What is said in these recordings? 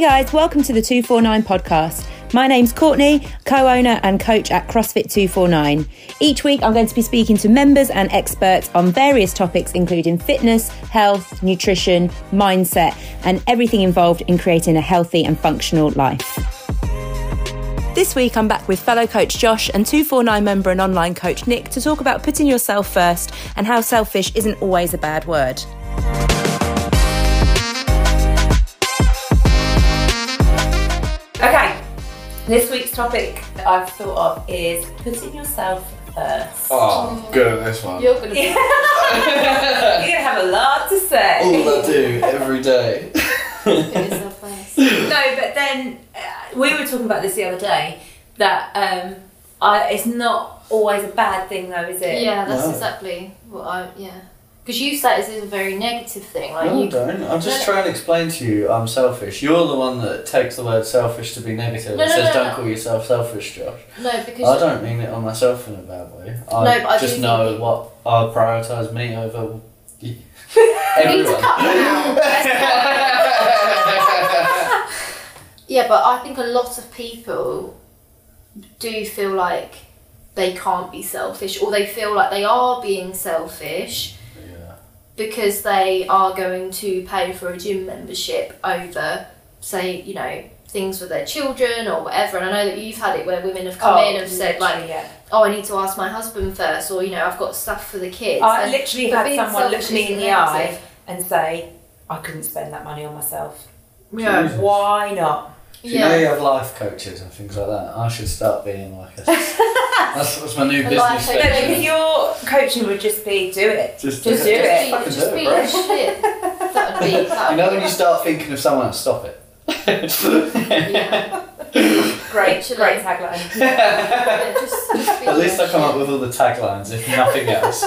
Guys, welcome to the 249 podcast. My name's Courtney, co owner and coach at CrossFit 249. Each week, I'm going to be speaking to members and experts on various topics, including fitness, health, nutrition, mindset, and everything involved in creating a healthy and functional life. This week, I'm back with fellow coach Josh and 249 member and online coach Nic to talk about putting yourself first and how selfish isn't always a bad word. This week's topic that I've thought of is putting yourself first. Oh, good at this one. You're gonna be. You're gonna have a lot to say. All I do every day. Put yourself first. no, but then uh, we were talking about this the other day that um, I, it's not always a bad thing, though, is it? Yeah, that's No. exactly what I. Yeah. Because you said it is a very negative thing. Like No, you. don't. I'm just No. trying to explain to you I'm selfish. You're the one that takes the word selfish to be negative No, and no, says no, don't call yourself selfish, Josh. No, because. I don't mean it on myself in a bad way. I No, but I just know what I prioritise me over y- We need to everyone. cut that out. Yeah, but I think a lot of people do feel like they can't be selfish, or they feel like they are being selfish. Because they are going to pay for a gym membership over, say, you know, things with their children or whatever. And I know that you've had it where women have come Oh, in and said, like, yeah. oh, I need to ask my husband first, or, you know, I've got stuff for the kids. I And- literally but had someone look me in the eye and say, I couldn't spend that money on myself. Yeah. Why not? Do you know Yeah. you have life coaches and things like that? I should start being like a. that's, that's my new A business life. No, because your coaching would just be do it. Just, Just do it. it. Fucking Just do be it, shit. That would be. That You know be when you start thinking of someone else, stop it. Yeah. Great, great tagline. yeah, just, just At least I like come up with all the taglines, if nothing else.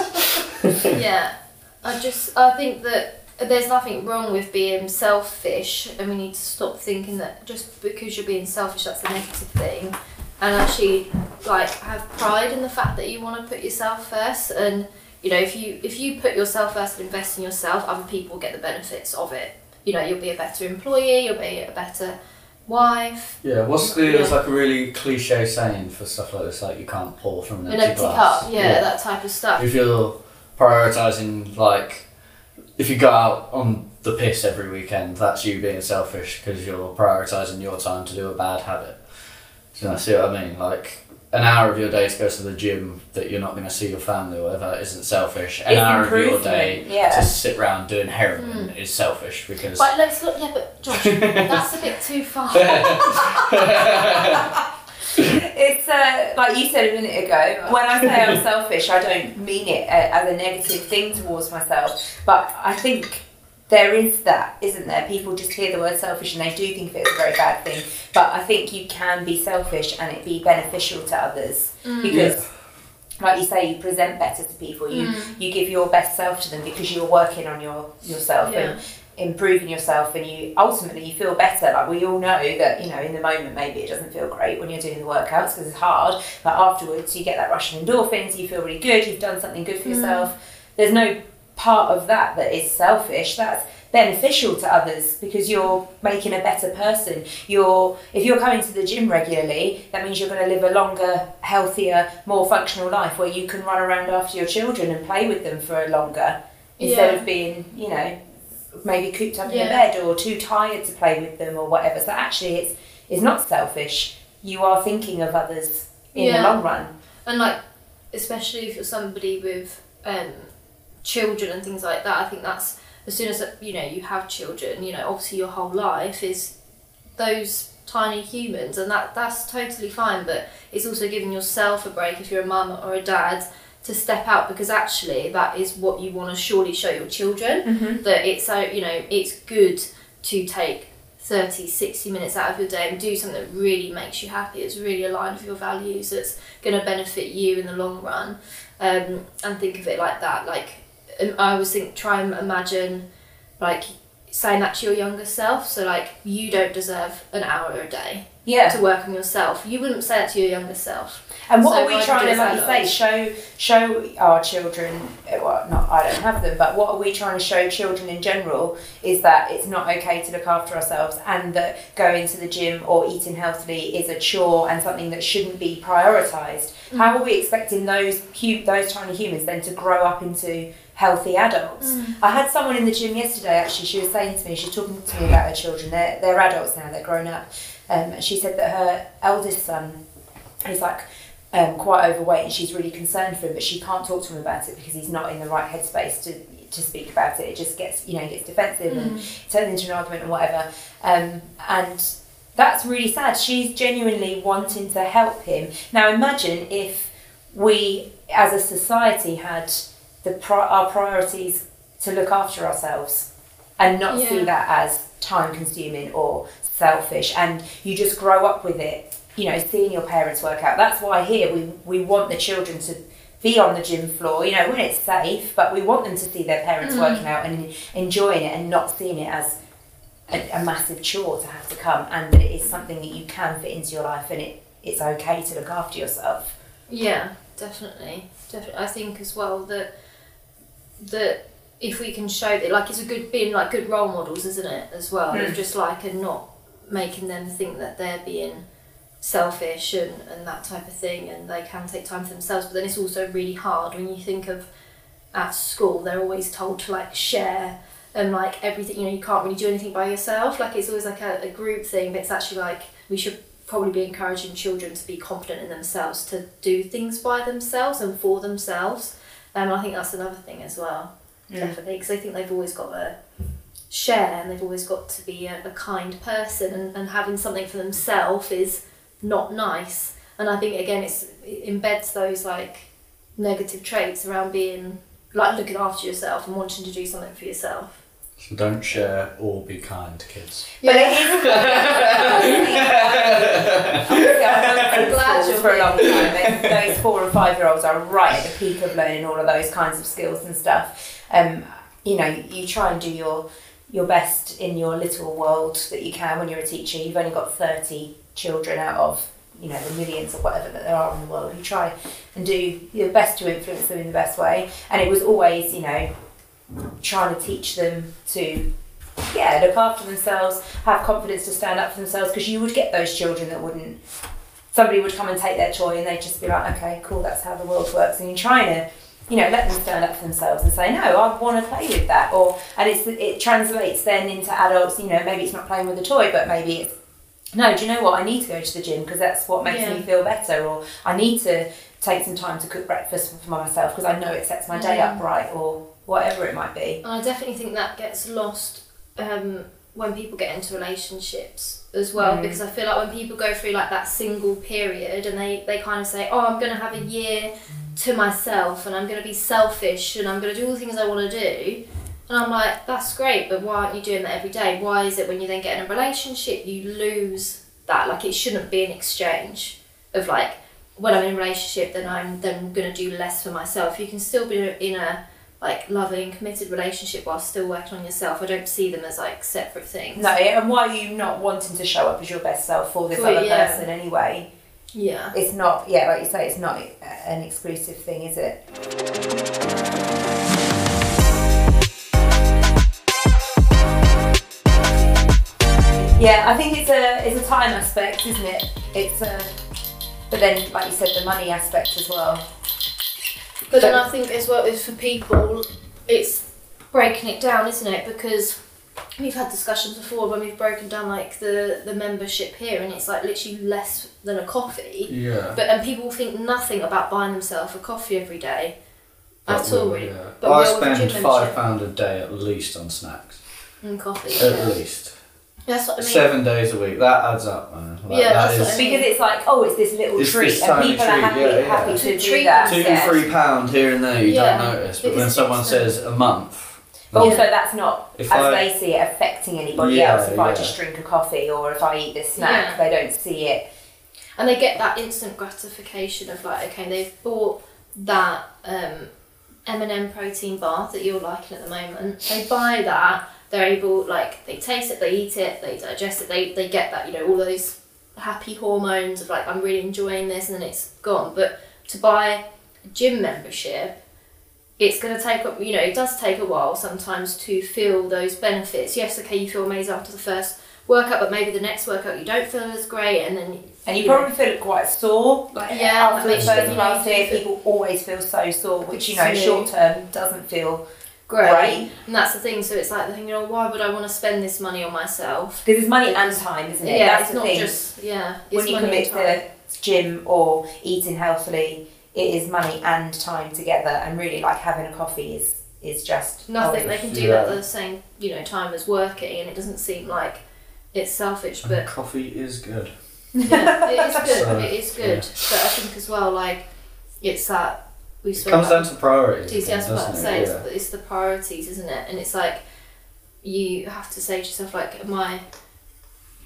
Yeah, I just I think that there's nothing wrong with being selfish, and we need to stop thinking that just because you're being selfish, that's a negative thing, and actually like have pride in the fact that you want to put yourself first. And you know, if you if you put yourself first and invest in yourself, other people get the benefits of it. You know, you'll be a better employee, you'll be a better wife. Yeah, what's the, Yeah. like a really cliche saying for stuff like this, like you can't pour from an An empty empty glass. cup, yeah, that type of stuff. If you're prioritising, like, if you go out on the piss every weekend, that's you being selfish because you're prioritising your time to do a bad habit. Do you know, see what I mean? Like, an hour of your day to go to the gym that you're not going to see your family or whatever isn't selfish. An It's hour of your day yeah. to sit around doing heroin hmm. is selfish because. But let's look. Yeah, but Josh, that's a bit too far. It's uh, like you said a minute ago. When I say I'm selfish, I don't mean it uh, as a negative thing towards myself. But I think there is that, isn't there? People just hear the word selfish and they do think of it as a very bad thing. But I think you can be selfish and it be beneficial to others because. Like you say, you present better to people. You you give your best self to them because you're working on your yourself Yeah. and improving yourself, and you ultimately you feel better. Like we all know that you know in the moment maybe it doesn't feel great when you're doing the workouts because it's hard, but afterwards you get that rush of endorphins. You feel really good. You've done something good for mm. yourself. There's no part of that that is selfish. That's beneficial to others because you're making a better person. You're if you're coming to the gym regularly, that means you're going to live a longer, healthier, more functional life where you can run around after your children and play with them for longer instead Yeah. of being, you know, maybe cooped up in Yeah. a bed or too tired to play with them or whatever. So actually, it's it's not selfish. You are thinking of others in Yeah. the long run. And like, especially if you're somebody with um, children and things like that, I think that's as soon as you know you have children, you know, obviously your whole life is those tiny humans, and that that's totally fine. But it's also giving yourself a break if you're a mum or a dad to step out because actually that is what you want to surely show your children Mm-hmm. that it's so you know it's good to take 30 60 minutes out of your day and do something that really makes you happy it's really aligned with your values that's going to benefit you in the long run um, and think of it like that like um, i always think try and imagine like saying that to your younger self so like you don't deserve an hour a day Yeah. to work on yourself. You wouldn't say that to your younger self. And what So are we trying to, like you say, show show our children? eh, Well, not I don't have them, but what are we trying to show children in general is that it's not okay to look after ourselves, and that going to the gym or eating healthily is a chore and something that shouldn't be prioritised. Mm. How are we expecting those those tiny humans then to grow up into healthy adults? Mm. I had someone in the gym yesterday. Actually, she was saying to me, she's talking to me about her children. They're they're adults now. They're grown up. Um, she said that her eldest son is like um, quite overweight and she's really concerned for him, but she can't talk to him about it because he's not in the right headspace to to speak about it. It just gets you know gets defensive and turns into an argument and whatever. Um, and that's really sad. She's genuinely wanting to help him. Now imagine if we as a society had the pri- our priorities to look after ourselves and not see that as time consuming or selfish. And you just grow up with it you know seeing your parents work out. That's why here we we want the children to be on the gym floor you know when it's safe but we want them to see their parents Mm. working out and enjoying it and not seeing it as a, a massive chore to have to come. And that it is something that you can fit into your life and it it's okay to look after yourself. Yeah, definitely, definitely. I think as well that that if we can show that, like, it's a good being like good role models, isn't it? As well, Mm. just like and not making them think that they're being selfish and and that type of thing, and they can take time for themselves. But then it's also really hard when you think of at school, they're always told to like share. And like everything, you know, you can't really do anything by yourself. Like it's always like a, a group thing, but it's actually like we should probably be encouraging children to be confident in themselves, to do things by themselves and for themselves. Um, I think that's another thing as well, definitely, because I think they've always got to share and they've always got to be a, a kind person, and, and having something for themselves is not nice. And I think again, it's it embeds those like negative traits around being like looking after yourself and wanting to do something for yourself. So don't share or be kind to kids. But it is. Obviously, I'm Glad you're for a long time. and Those four and five year olds are right at the peak of learning all of those kinds of skills and stuff. Um, you know, you try and do your your best in your little world that you can when you're a teacher. You've only got thirty children out of you know the millions or whatever that there are in the world. You try and do your best to influence them in the best way. And it was always, you know, trying to teach them to yeah, look after themselves, have confidence to stand up for themselves because you would get those children that wouldn't. Somebody would come and take their toy and they'd just be like, okay, cool, that's how the world works. And you're trying to, you know, let them stand up for themselves and say, no, I want to play with that. Or and it's it translates then into adults. You know, maybe it's not playing with a toy, but maybe it's no. Do you know what? I need to go to the gym because that's what makes Yeah. me feel better. Or I need to take some time to cook breakfast for myself because I know it sets my day Mm. up right. Or whatever it might be. And I definitely think that gets lost um, when people get into relationships as well, Mm. because I feel like when people go through like that single period and they, they kind of say, oh, I'm going to have a year to myself and I'm going to be selfish and I'm going to do all the things I want to do. And I'm like, that's great, but why aren't you doing that every day? Why is it when you then get in a relationship, you lose that? Like, it shouldn't be an exchange of like, when I'm in a relationship, then I'm then going to do less for myself. You can still be in a like loving, committed relationship while still working on yourself. I don't see them as like separate things. No, eh, and why are you not wanting to show up as your best self for this other yeah. person anyway? Yeah. It's not, yeah, like you say, it's not an exclusive thing, is it? Yeah, I think it's a it's a time aspect, isn't it? It's a, but then, like you said, the money aspect as well. But then I think as well is for people, it's breaking it down, isn't it? Because we've had discussions before when we've broken down like the the membership here, and it's like literally less than a coffee. Yeah. But and people think nothing about buying themselves a coffee every day at all. Yeah. But I we all have spend five pound a day at least on snacks. And coffee. At yeah. least. That's what I mean. Seven days a week. That adds up, man. Like, Yeah, that that's what is I mean. Because it's like, oh, it's this little It's treat, this and tiny people are happy, yeah, yeah. happy To to do treat that. two, yeah. three pound here and there. You Yeah. don't notice, but Because when someone says a month, But also, that's not If as I- they see it affecting anybody Yeah, else. If I just drink a coffee or if I eat this snack, Yeah. they don't see it. and they get that instant gratification of like okay they've bought that um, M&M protein bar that you're liking at the moment they buy that they're able like they taste it they eat it they digest it they, they get that you know all those happy hormones of like I'm really enjoying this and then it's gone. But to buy a gym membership, it's going to take up. You know, it does take a while sometimes to feel those benefits. Yes, okay, you feel amazing after the first workout, but maybe the next workout you don't feel as great, and then And you you know, probably feel quite sore. Like Yeah, after the first class feel- people always feel so sore, which you know, short term doesn't feel great. great. And that's the thing. So it's like the thing. You oh, know, why would I want to spend this money on myself? Because it's money and time, isn't it? Yeah, That's it's the not thing. just yeah. It's when you commit to gym or eating healthily, it is money and time together. And really, like having a coffee is is just nothing. oh, They can do Yeah. that at the same you know time as working, and it doesn't seem like it's selfish, but coffee is good. yeah, it is good. So, it is good. But I think as well, like it's that we It comes down to priorities. TC, again, that's what I doesn't say. it? It's, Yeah. it's the priorities, isn't it? And it's like you have to say to yourself, like, am I,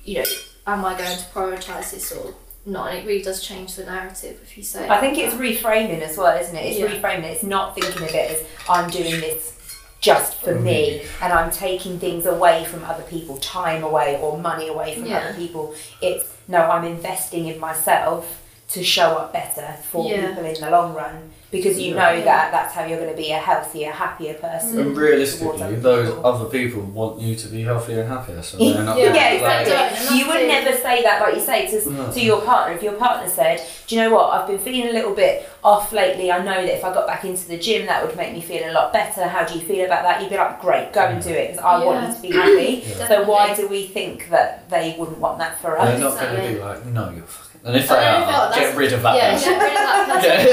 you know, am I going to prioritise this or not? And it really does change the narrative if you say. I think it's reframing as well, isn't it? It's Yeah. reframing. It's not thinking of it as I'm doing this just for me and I'm taking things away from other people, time away or money away from Yeah. other people. It's no, I'm investing in myself to show up better for Yeah. people in the long run because you Yeah. know that that's how you're going to be a healthier, happier person. And realistically, those other people want you to be healthier and happier, so they're not Yeah, gonna, Yeah, exactly. Like- you would never say that, like you say, to, No. to your partner. If your partner said, "Do you know what? I've been feeling a little bit off lately. I know that if I got back into the gym, that would make me feel a lot better. How do you feel about that?" You'd be like, "Great, go and do it because I want Yeah. you to be happy." Yeah. So why do we think that they wouldn't want that for us? They're us? not going to be like, no, you're fucking. And if they I are, if get rid of that yeah, person. get rid of that person.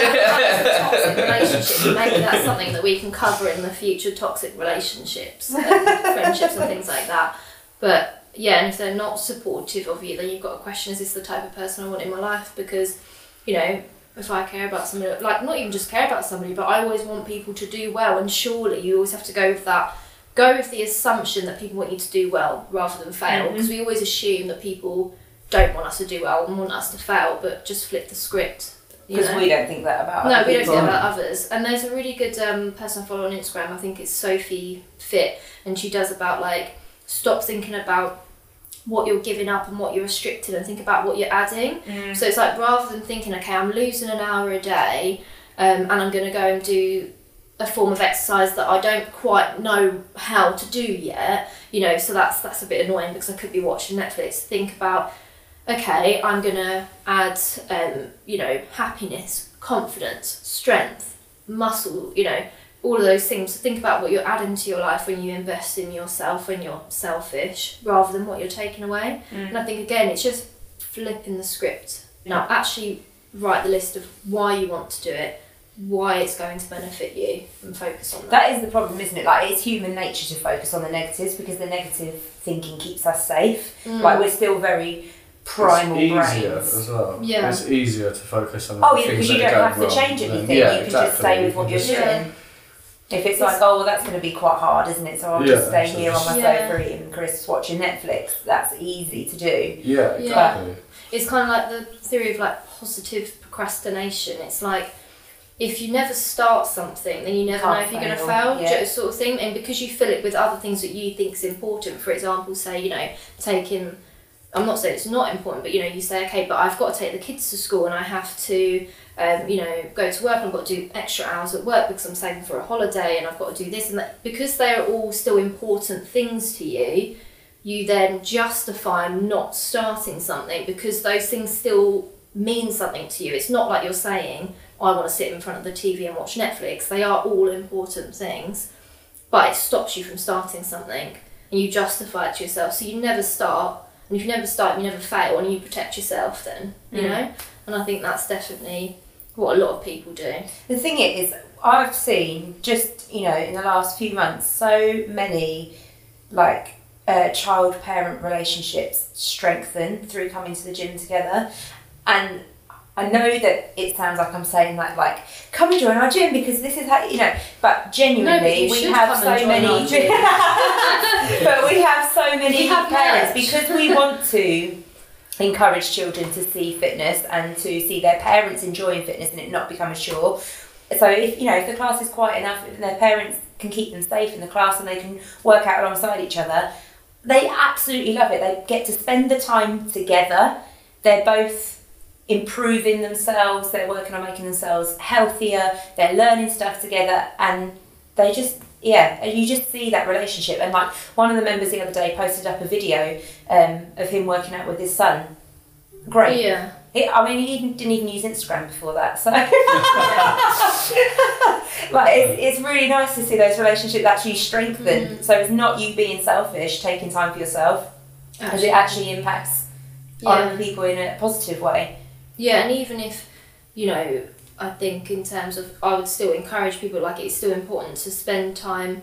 That's a toxic relationship. Maybe that's something that we can cover in the future toxic relationships, and friendships, and things like that. But yeah, and if they're not supportive of you, then you've got a question: Is this the type of person I want in my life? Because you know, if I care about somebody, like not even just care about somebody, but I always want people to do well, and surely you always have to go with that. Go with the assumption that people want you to do well rather than fail, mm-hmm. because we always assume that people don't want us to do well and want us to fail, but just flip the script. You Because know? we don't think that about No, we don't think about others. And there's a really good um, person I follow on Instagram. I think it's Sophie Fit, and she does about like stop thinking about what you're giving up and what you're restricted, and think about what you're adding. Mm. So it's like rather than thinking, okay, I'm losing an hour a day, um, and I'm going to go and do a form of exercise that I don't quite know how to do yet. You know, so that's that's a bit annoying because I could be watching Netflix. Think about okay, I'm gonna add, um, you know, happiness, confidence, strength, muscle, you know, all of those things. Think about what you're adding to your life when you invest in yourself, when you're selfish, rather than what you're taking away. Mm. And I think again, it's just flipping the script. Now, actually write the list of why you want to do it, why it's going to benefit you, and focus on that. That is the problem, isn't it? Like it's human nature to focus on the negatives because the negative thinking keeps us safe. Mm. Like we're still very primal it's easier brains. as well. Yeah. It's easier to focus on Oh yeah, because you don't have to change anything. yeah, you can exactly. just stay with what you're just- Yeah. doing. If it's like, oh, well, that's going to be quite hard, isn't it? So I'll just Yeah, stay so here on my Yeah. sofa eating crisps, watching Netflix. That's easy to do. Yeah, exactly. it's kind of like the theory of like positive procrastination. It's like if you never start something, then you never Can't know if you're going to fail, fail, yeah. sort of thing. And because you fill it with other things that you think is important, for example, say you know taking. I'm not saying it's not important, but you know you say okay, but I've got to take the kids to school and I have to. Um, you know, go to work and I've got to do extra hours at work because I'm saving for a holiday and I've got to do this and that. Because they are all still important things to you, you then justify not starting something because those things still mean something to you. It's not like you're saying, I want to sit in front of the TV and watch Netflix. They are all important things, but it stops you from starting something and you justify it to yourself. So you never start, and if you never start, you never fail, and you protect yourself then, you Mm. know? And I think that's definitely what a lot of people do. The thing is, I've seen just you know in the last few months so many like uh, child parent relationships strengthen through coming to the gym together, and I know that it sounds like I'm saying that like come and join our gym because this is how you know, but genuinely you we have so many. but we have so many We have parents because we want to encourage children to see fitness and to see their parents enjoying fitness and it not become a chore. So if you know if the class is quiet enough and their parents can keep them safe in the class and they can work out alongside each other, they absolutely love it. They get to spend the time together. they're both improving themselves, they're working on making themselves healthier, they're learning stuff together, and they just yeah, you just see that relationship. And like one of the members the other day posted up a video um, of him working out with his son. Great. Yeah. It, I mean, he didn't even use Instagram before that, so like it's, it's really nice to see those relationships actually strengthen. So it's not you being selfish, taking time for yourself, because it actually impacts yeah. other people in a positive way. Yeah, and even if, you know, I think in terms of, I would still encourage people, like, it's still important to spend time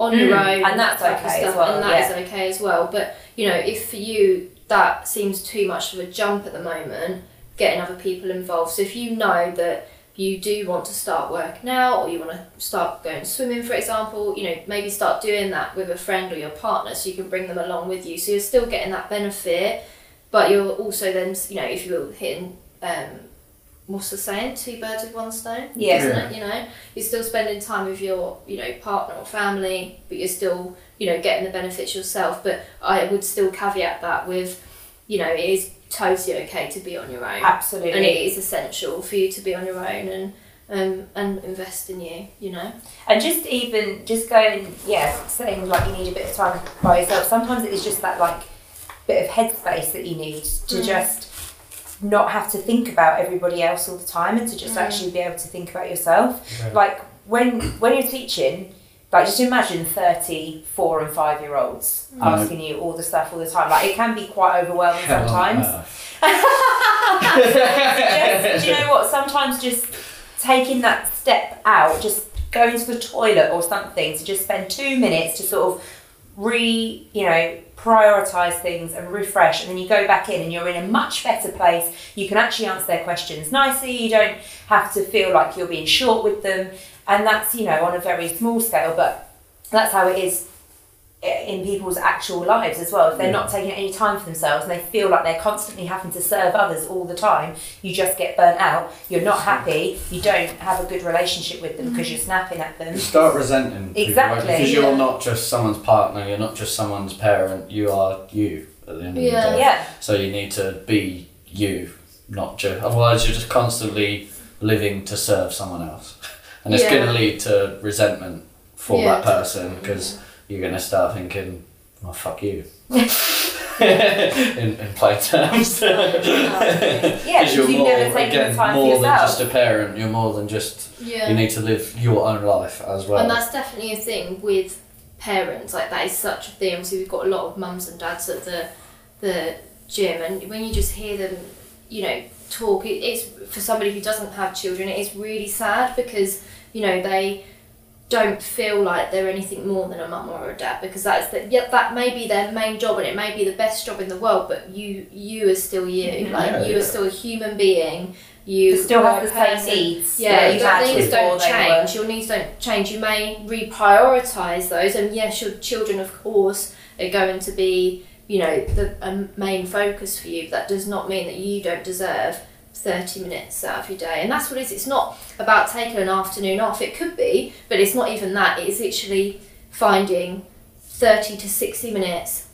on your Mm, own and that's that type of okay as well, and that is yeah. okay as well. But, you know, if for you that seems too much of a jump at the moment, getting other people involved. So if you know that you do want to start working out or you want to start going swimming, for example, you know, maybe start doing that with a friend or your partner so you can bring them along with you. So you're still getting that benefit, but you're also then, you know, if you're hitting, um, what's the saying, two birds with one stone? Yeah. Isn't it? You know, you're still spending time with your, you know, partner or family, but you're still, you know, getting the benefits yourself. But I would still caveat that with, you know, it is totally okay to be on your own Absolutely. and it is essential for you to be on your own and um, and invest in you. You know. And just even just going, yeah, saying like you need a bit of time by yourself. Sometimes it is just that like bit of headspace that you need to Mm. just not have to think about everybody else all the time and to just Mm. actually be able to think about yourself. Yeah. Like when when you're teaching, like just imagine thirty four and five year olds Mm. asking you all the stuff all the time. Like it can be quite overwhelming Hell sometimes. just, do you know what? Sometimes just taking that step out, just going to the toilet or something, to just spend two minutes to sort of re, you know, prioritize things and refresh, and then you go back in and you're in a much better place. You can actually answer their questions nicely. You don't have to feel like you're being short with them, and that's you know on a very small scale, but that's how it is in people's actual lives as well. If they're not taking any time for themselves and they feel like they're constantly having to serve others all the time, you just get burnt out. You're not happy. You don't have a good relationship with them because you're snapping at them. You start resenting people, right? Exactly. because you're not just someone's partner, you're not just someone's parent, you are you at the end of Yeah. the day. Yeah, So you need to be you, not just. Otherwise, you're just constantly living to serve someone else, and it's Yeah. going to lead to resentment for Yeah, that person because you're going to start thinking, "Well, fuck you." in, in plain terms. yeah, Because because you're you've more, never taken again, the time more than just a parent. You're more than just. Yeah. You need to live your own life as well. And that's definitely a thing with parents. Like that is such a thing. Obviously, we've got a lot of mums and dads at the the gym, and when you just hear them, you know, talk, it, it's for somebody who doesn't have children. It is really sad because you know they don't feel like they're anything more than a mum or a dad because that's the, yeah that may be their main job and it may be the best job in the world but you you are still you like Yeah, you yeah. are still a human being you You still have the same needs. Yeah, that your needs don't change. Your needs don't change. You may reprioritize those, and yes, your children, of course, are going to be, you know, the a main focus for you. But that does not mean that you don't deserve thirty minutes out of your day, and that's what it is. It's not about taking an afternoon off. It could be, but it's not even that. It's literally finding thirty to sixty minutes,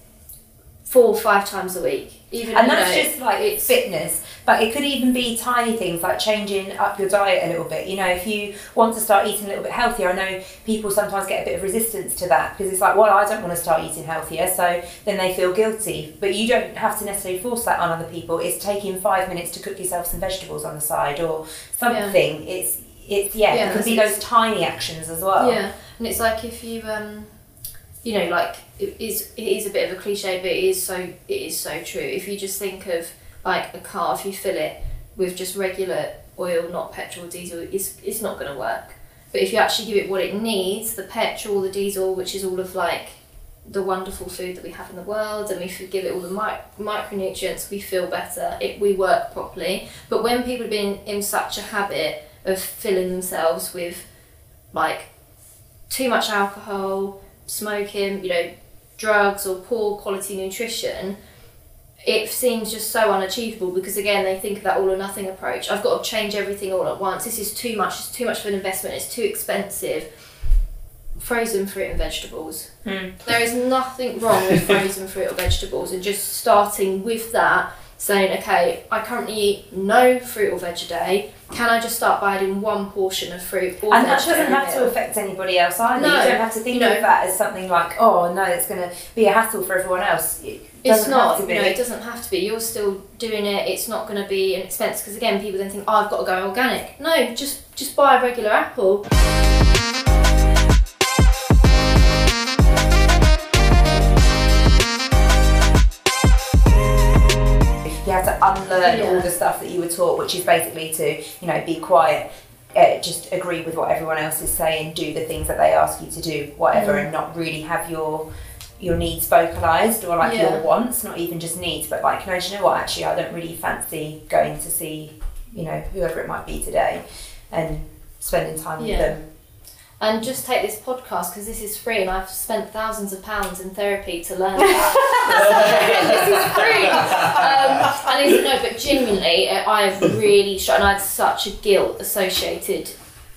four or five times a week. Even And that's know, just like it's fitness, but it could even be tiny things like changing up your diet a little bit. You know, if you want to start eating a little bit healthier, I know people sometimes get a bit of resistance to that because it's like, well, I don't want to start eating healthier, so then they feel guilty. But you don't have to necessarily force that on other people. It's taking five minutes to cook yourself some vegetables on the side or something. It's it's yeah, Yeah, it could be those tiny actions as well. Yeah, and it's like if you um, you know, like it is it is a bit of a cliche, but it is so it is so true. If you just think of like a car, if you fill it with just regular oil, not petrol, diesel, it's it's not going to work. But if you actually give it what it needs, the petrol, the diesel, which is all of like the wonderful food that we have in the world, and if we give it all the mi- micronutrients, we feel better. It we work properly. But when people have been in such a habit of filling themselves with like too much alcohol, smoking, you know, drugs or poor quality nutrition, it seems just so unachievable because again they think of that all or nothing approach. I've got to change everything all at once. This is too much. It's too much of an investment. It's too expensive. Frozen fruit and vegetables. Hmm. There is nothing wrong with frozen fruit or vegetables, and just starting with that saying, okay, I currently eat no fruit or veg a day. Can I just start by adding one portion of fruit or And veg that doesn't have to affect anybody else either. No, you don't have to think you know- of that as something like, oh no, it's going to be a hassle for everyone else. It It's doesn't have to be. you know, it doesn't have to be. You're still doing it. It's not going to be an expense because again, people then think, oh, I've got to go organic. No, just just buy a regular apple. Unlearn Yeah. all the stuff that you were taught, which is basically to, you know, be quiet, uh, just agree with what everyone else is saying, do the things that they ask you to do, whatever, Mm. and not really have your your needs vocalized or like Yeah. your wants, not even just needs, but like, no, do you know what? Actually, I don't really fancy going to see, you know, whoever it might be today, and spending time Yeah. with them. And just take this podcast because this is free, and I've spent thousands of pounds in therapy to learn that. this is free. Um, and no, but genuinely, uh, I have really and I had such a guilt associated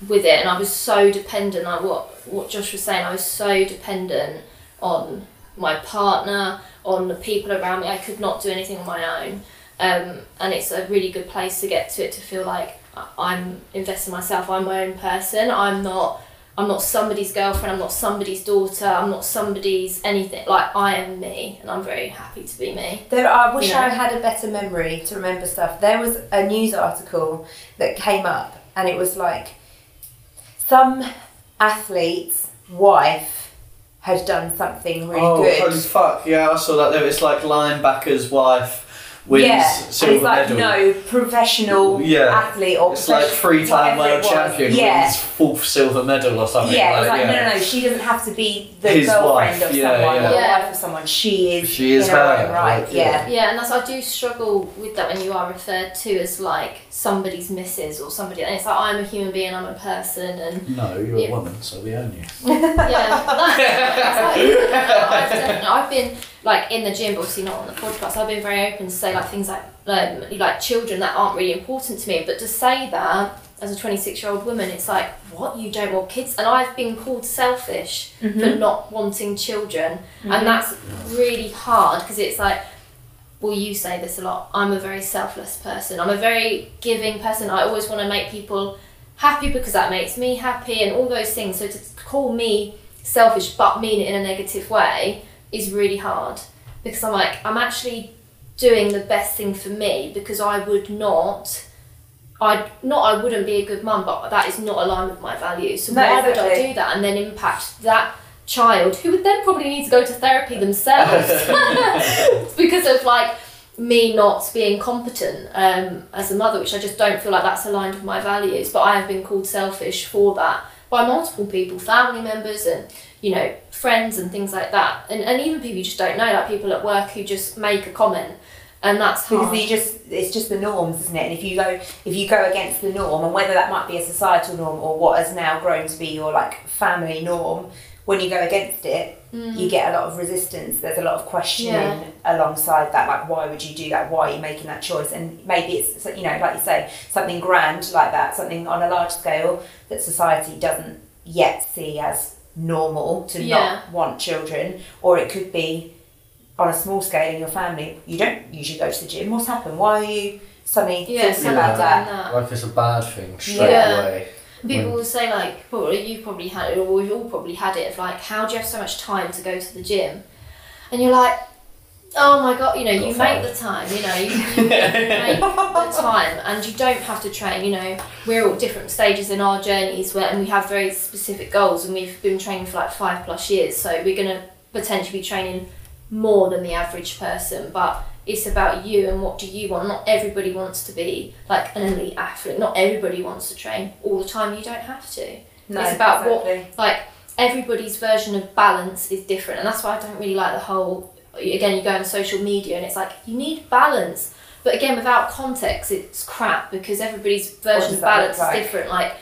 with it, and I was so dependent on what what Josh was saying. I was so dependent on my partner, on the people around me. I could not do anything on my own, um, and it's a really good place to get to it to feel like I'm investing myself. I'm my own person. I'm not. I'm not somebody's girlfriend. I'm not somebody's daughter. I'm not somebody's anything. Like I am me, and I'm very happy to be me. There, I wish You know? I had a better memory to remember stuff. There was a news article that came up, and it was like some athlete's wife had done something really oh, good. holy fuck! Yeah, I saw that. There, it's like linebacker's wife wins yeah, silver it's like medal. no professional Yeah. athlete or It's like three-time world champion Yeah, wins fourth silver medal or something. yeah. It's like, like yeah. no, no, no. She doesn't have to be the His girlfriend wife, of yeah, someone yeah. or the wife of someone. She is. She is her, her, right. like, yeah. Yeah, and that's I do struggle with that when you are referred to as like somebody's missus or somebody. And it's like I'm a human being. I'm a person, and No, you're Yeah. a woman, so we own you. yeah, that, like, I've, I've been like in the gym, but obviously not on the podcast. I've been very open to say like things like um, like children that aren't really important to me, but to say that as a 26 year old woman, it's like what you don't want kids, and I've been called selfish Mm-hmm. for not wanting children, and that's really hard because it's like. Well, you say this a lot. I'm a very selfless person. I'm a very giving person. I always want to make people happy because that makes me happy and all those things. So to call me selfish but mean it in a negative way is really hard because I'm like, I'm actually doing the best thing for me because I would not. I not I wouldn't be a good mum, but that is not aligned with my values. So No, why would I do that and then impact that child who would then probably need to go to therapy themselves because of like me not being competent um, as a mother, which I just don't feel like that's aligned with my values. But I have been called selfish for that by multiple people, family members, and you know friends and things like that, and and even people you just don't know, like people at work who just make a comment, and that's hard. because you just it's just the norms isn't it? And if you go if you go against the norm and whether that might be a societal norm or what has now grown to be your like family norm when you go against it mm. you get a lot of resistance. There's a lot of questioning Yeah. alongside that like why would you do that? Why are you making that choice? And maybe it's you know like you say something grand like that something on a large scale that society doesn't yet see as normal to Yeah. not want children or it could be on a small scale in your family, you don't usually go to the gym. What's happened? Why are you suddenly Yeah, thinking something about like that? that. Like it's a bad thing straight Yeah. away. People will say like, probably you probably had it, or we've all probably had it of like, how do you have so much time to go to the gym? And you're like, oh my god, you know, you make the time, you know, you, you make the time, and you don't have to train. You know, we're all different stages in our journeys, where and we have very specific goals, and we've been training for like five plus years, so we're gonna potentially be training more than the average person, but. It's about you and what do you want. Not everybody wants to be like an elite athlete. Not everybody wants to train all the time. You don't have to No, It's about what- like everybody's version of balance is different and that's why I don't really like the whole again you go on social media and it's like you need balance. But again without context it's crap because everybody's version of balance like? is different. Like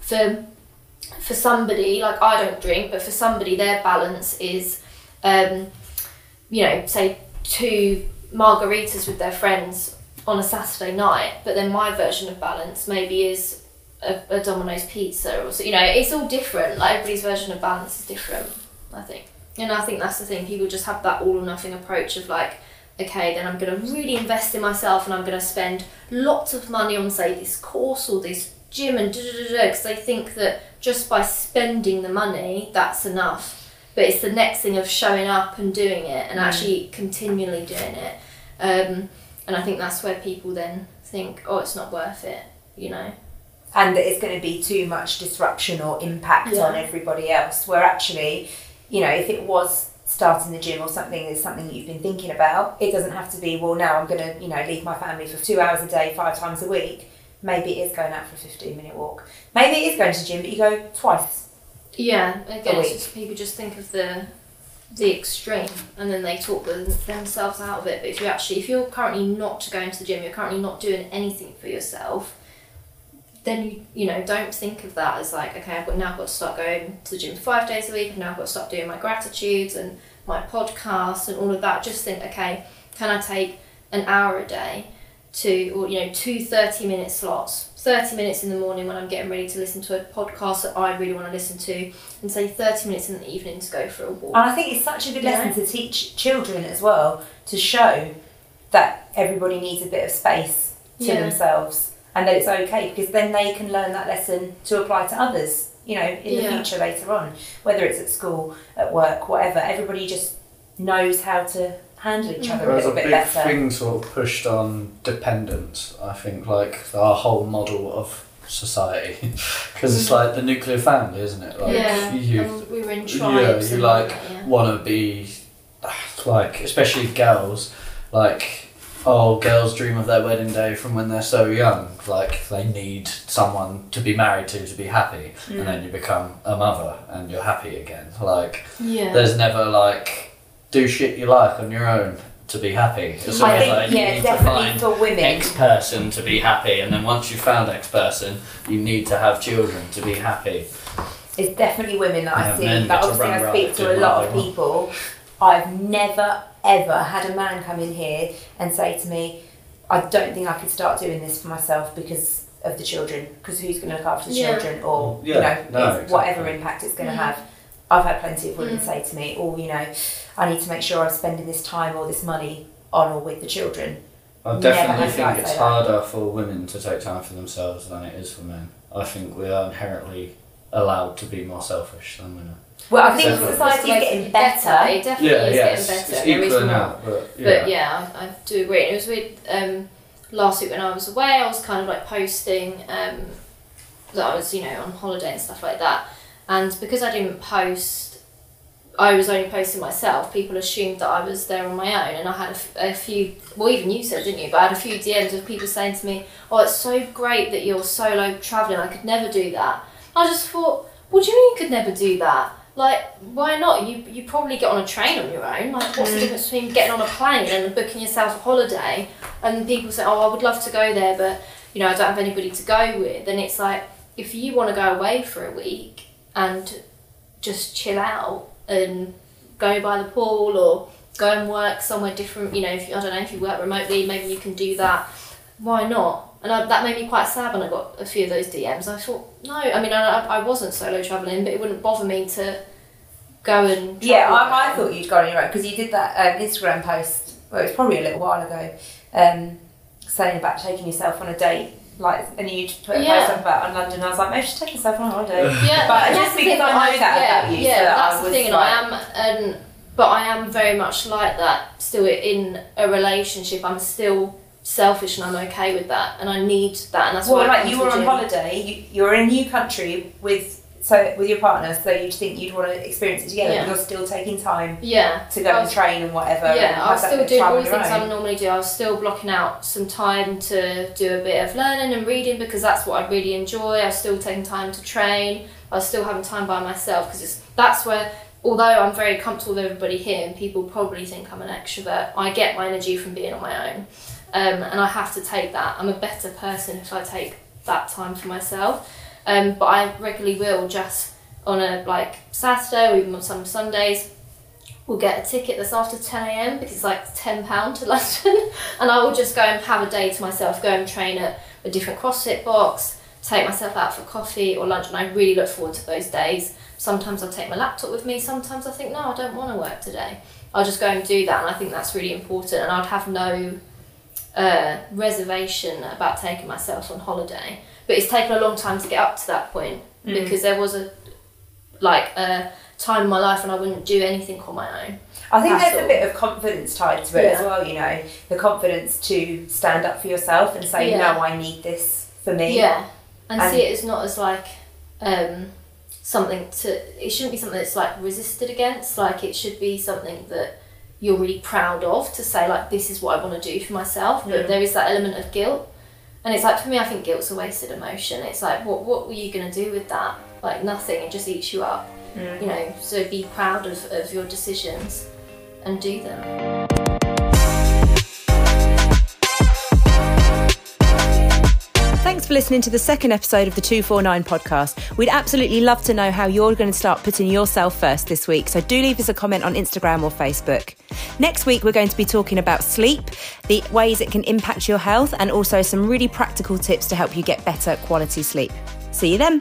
for for somebody like I don't drink but for somebody their balance is um you know say two margaritas with their friends on a Saturday night but then my version of balance maybe is a, a Domino's pizza or so, you know it's all different. Like everybody's version of balance is different I think and I think that's the thing people just have that all or nothing approach of like okay, then I'm going to really invest in myself and I'm going to spend lots of money on, say, this course or this gym and da da da da, because they think that just by spending the money, that's enough. But it's the next thing of showing up and doing it and Mm. actually continually doing it. Um, and I think that's where people then think, oh, it's not worth it, you know? and that it's going to be too much disruption or impact Yeah. on everybody else. Where actually, you know, if it was starting the gym or something is something that you've been thinking about, it doesn't have to be, well, now I'm going to, you know, leave my family for two hours a day, five times a week. Maybe it is going out for a 15 minute walk. Maybe it is going to the gym, but you go twice. Yeah, again, just people just think of the the extreme and then they talk themselves out of it. But if you actually, if you're currently not going to the gym, you're currently not doing anything for yourself, then you you know don't think of that as like okay, I've got now got to start going to the gym five days a week. I've now got to start doing my gratitudes and my podcast and all of that. Just think, okay, can I take an hour a day to or you know two 30 minute slots 30 minutes in the morning when i'm getting ready to listen to a podcast that i really want to listen to and say 30 minutes in the evening to go for a walk And I think it's such a good Yeah. lesson to teach children as well to show that everybody needs a bit of space to Yeah. themselves and that it's okay because then they can learn that lesson to apply to others, you know, in the Yeah. future later on, whether it's at school, at work, whatever. Everybody just knows how to handle each mm. other a There's a little bit big better. thing sort of pushed on dependence. I think like our whole model of society, because it's mm. like the nuclear family, isn't it? Like yeah you and we were in yeah, tribes you and like- all that, yeah. want to be like, especially girls, like. Oh, girls dream of their wedding day from when they're so young. Like they need someone to be married to to be happy, Mm. and then you become a mother and you're happy again. Like yeah there's never like do shit you like on your own to be happy. It's I think, like you yeah, need to definitely find for women. X person to be happy, and then once you've found X person, you need to have children to be happy. It's definitely women that I Yeah, see. But obviously, I speak to a lot of people. I've never ever had a man come in here and say to me, "I don't think I could start doing this for myself because of the children. Because who's going to look after the Yeah. children, or Yeah, you know, no, it's whatever impact it's going to Mm. have." I've had plenty of women Mm. say to me, "Oh, you know, I need to make sure I'm spending this time or this money on or with the children." I Never definitely had think it's harder for women to take time for themselves than it is for men. I think we are inherently allowed to be more selfish than women. Well, I think Definitely. society's getting better. It definitely Yeah, is yeah, getting it's, better. it's There is equaling more. out, but yeah. But yeah, I, I do agree. It was weird. Um, last week when I was away, I was kind of like posting um, that I was, you know, on holiday and stuff like that. And because I didn't post, I was only posting myself. People assumed that I was there on my own, and I had a, f- a few. Well, even you said, didn't you? But I had a few DMs of people saying to me, "Oh, it's so great that you're solo traveling. I could never do that." I just thought, "What do you mean you could never do that?" Like, why not? You you probably get on a train on your own. Like, what's the Mm. difference between getting on a plane and booking yourself a holiday? And people say, "Oh, I would love to go there, but you know, I don't have anybody to go with." And it's like, if you want to go away for a week and just chill out and go by the pool or go and work somewhere different, you know, if I don't know if you work remotely, maybe you can do that. Why not? And I, that made me quite sad when I got a few of those DMs. I thought, no, I mean, I, I wasn't solo traveling, but it wouldn't bother me to go and Yeah, I, I thought you'd gone on your own because you did that um, Instagram post. Well, it was probably a little while ago, um, saying about taking yourself on a date. Like, and you put a Yeah. post up about on London. I was like, maybe she's taking herself on a holiday. Yeah, But and just because I know I- that yeah, about you, Yeah, so that's I the was thing, and like- I am, and but I am very much like that. Still in a relationship, I'm still selfish, and I'm okay with that, and I need that, and that's Well, why like you were on holiday, you, you're in a new country with so with your partner, so you'd think you'd want to experience it together. Yeah. But you're still taking time Yeah, to go and train and whatever. yeah, I have was still doing all the things. I normally do. I was still blocking out some time to do a bit of learning and reading because that's what I really enjoy. I was still taking time to train. I was still having time by myself because it's that's where, although I'm very comfortable with everybody here and people probably think I'm an extrovert, I get my energy from being on my own. Um, and I have to take that. I'm a better person if I take that time for myself. Um, but I regularly will just on a like Saturday or even on some Sundays we'll get a ticket that's after 10 a.m. because it's like 10 pound to London and I will just go and have a day to myself go and train at a different CrossFit box take myself out for coffee or lunch and I really look forward to those days sometimes I'll take my laptop with me. Sometimes I think, no, I don't want to work today. I'll just go and do that, and I think that's really important. And I'd have no uh, reservation about taking myself on holiday. But it's taken a long time to get up to that point Mm. because there was a like a time in my life when I wouldn't do anything on my own. I think there's a bit of confidence tied to it as well, you know, the confidence to stand up for yourself and say, Yeah. no, I need this for me. Yeah, and, And- see it as not as like um, something to. It shouldn't be something that's like resisted against. Like it should be something that you're really proud of to say like this is what I want to do for myself. But Mm. there is that element of guilt, and it's like for me, I think guilt's a wasted emotion. It's like what what were you gonna do with that? Like nothing. It just eats you up. Mm. You know. So be proud of, of your decisions and do them. For listening to the second episode of the 249 podcast. We'd absolutely love to know how you're going to start putting yourself first this week, so do leave us a comment on Instagram or Facebook. Next week, we're going to be talking about sleep, the ways it can impact your health, and also some really practical tips to help you get better quality sleep. See you then.